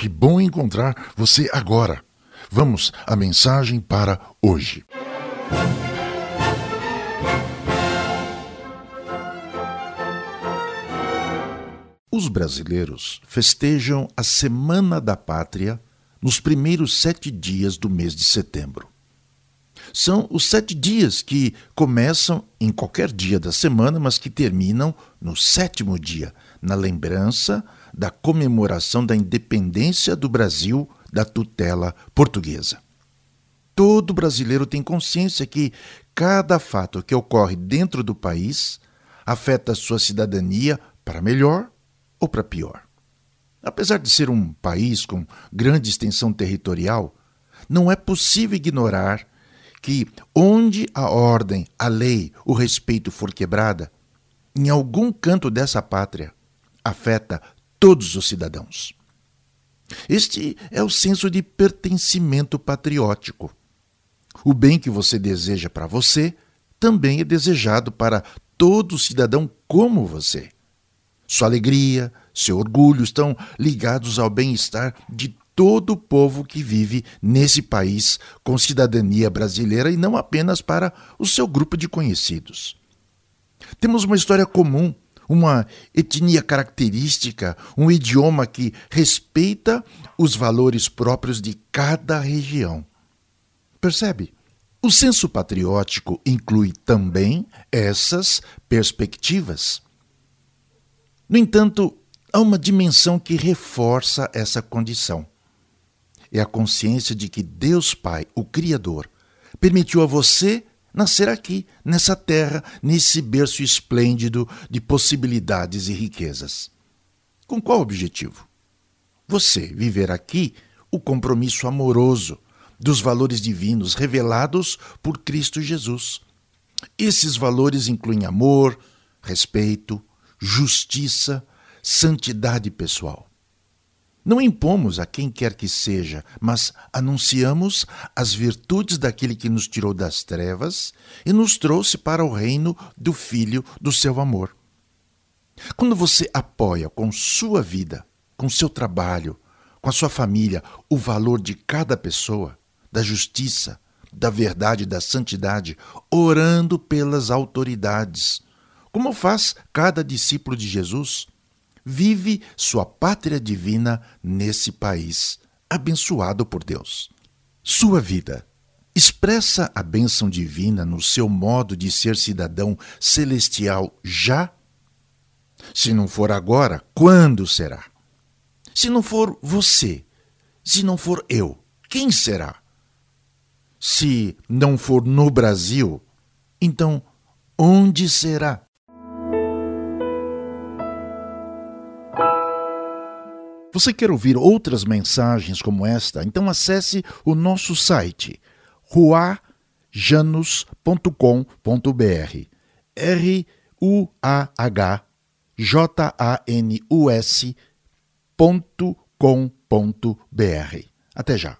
que bom encontrar você agora. Vamos à mensagem para hoje. Os brasileiros festejam a Semana da Pátria nos primeiros sete dias do mês de setembro. São os sete dias que começam em qualquer dia da semana, mas que terminam no sétimo dia, na lembrança da comemoração da independência do Brasil da tutela portuguesa. Todo brasileiro tem consciência que cada fato que ocorre dentro do país afeta sua cidadania para melhor ou para pior. Apesar de ser um país com grande extensão territorial, não é possível ignorar que, onde a ordem, a lei, o respeito for quebrada, em algum canto dessa pátria, afeta todos os cidadãos. Este é o senso de pertencimento patriótico. O bem que você deseja para você também é desejado para todo cidadão como você. Sua alegria, seu orgulho estão ligados ao bem-estar de todo o povo que vive nesse país com cidadania brasileira e não apenas para o seu grupo de conhecidos. Temos uma história comum, uma etnia característica, um idioma que respeita os valores próprios de cada região. Percebe? O senso patriótico inclui também essas perspectivas. No entanto, há uma dimensão que reforça essa condição. É a consciência de que Deus Pai, o Criador, permitiu a você nascer aqui, nessa terra, nesse berço esplêndido de possibilidades e riquezas. Com qual objetivo? Você viver aqui o compromisso amoroso dos valores divinos revelados por Cristo Jesus. Esses valores incluem amor, respeito, justiça, santidade pessoal. Não impomos a quem quer que seja, mas anunciamos as virtudes daquele que nos tirou das trevas e nos trouxe para o reino do Filho do seu amor. Quando você apoia com sua vida, com seu trabalho, com a sua família, o valor de cada pessoa, da justiça, da verdade, da santidade, orando pelas autoridades, como faz cada discípulo de Jesus, vive sua pátria divina nesse país, abençoado por Deus. Sua vida expressa a bênção divina no seu modo de ser cidadão celestial já? Se não for agora, quando será? Se não for você, se não for eu, quem será? Se não for no Brasil, então onde será? Você quer ouvir outras mensagens como esta? Então acesse o nosso site ruajanus.com.br. R U A H J A N U S.com.br. Até já.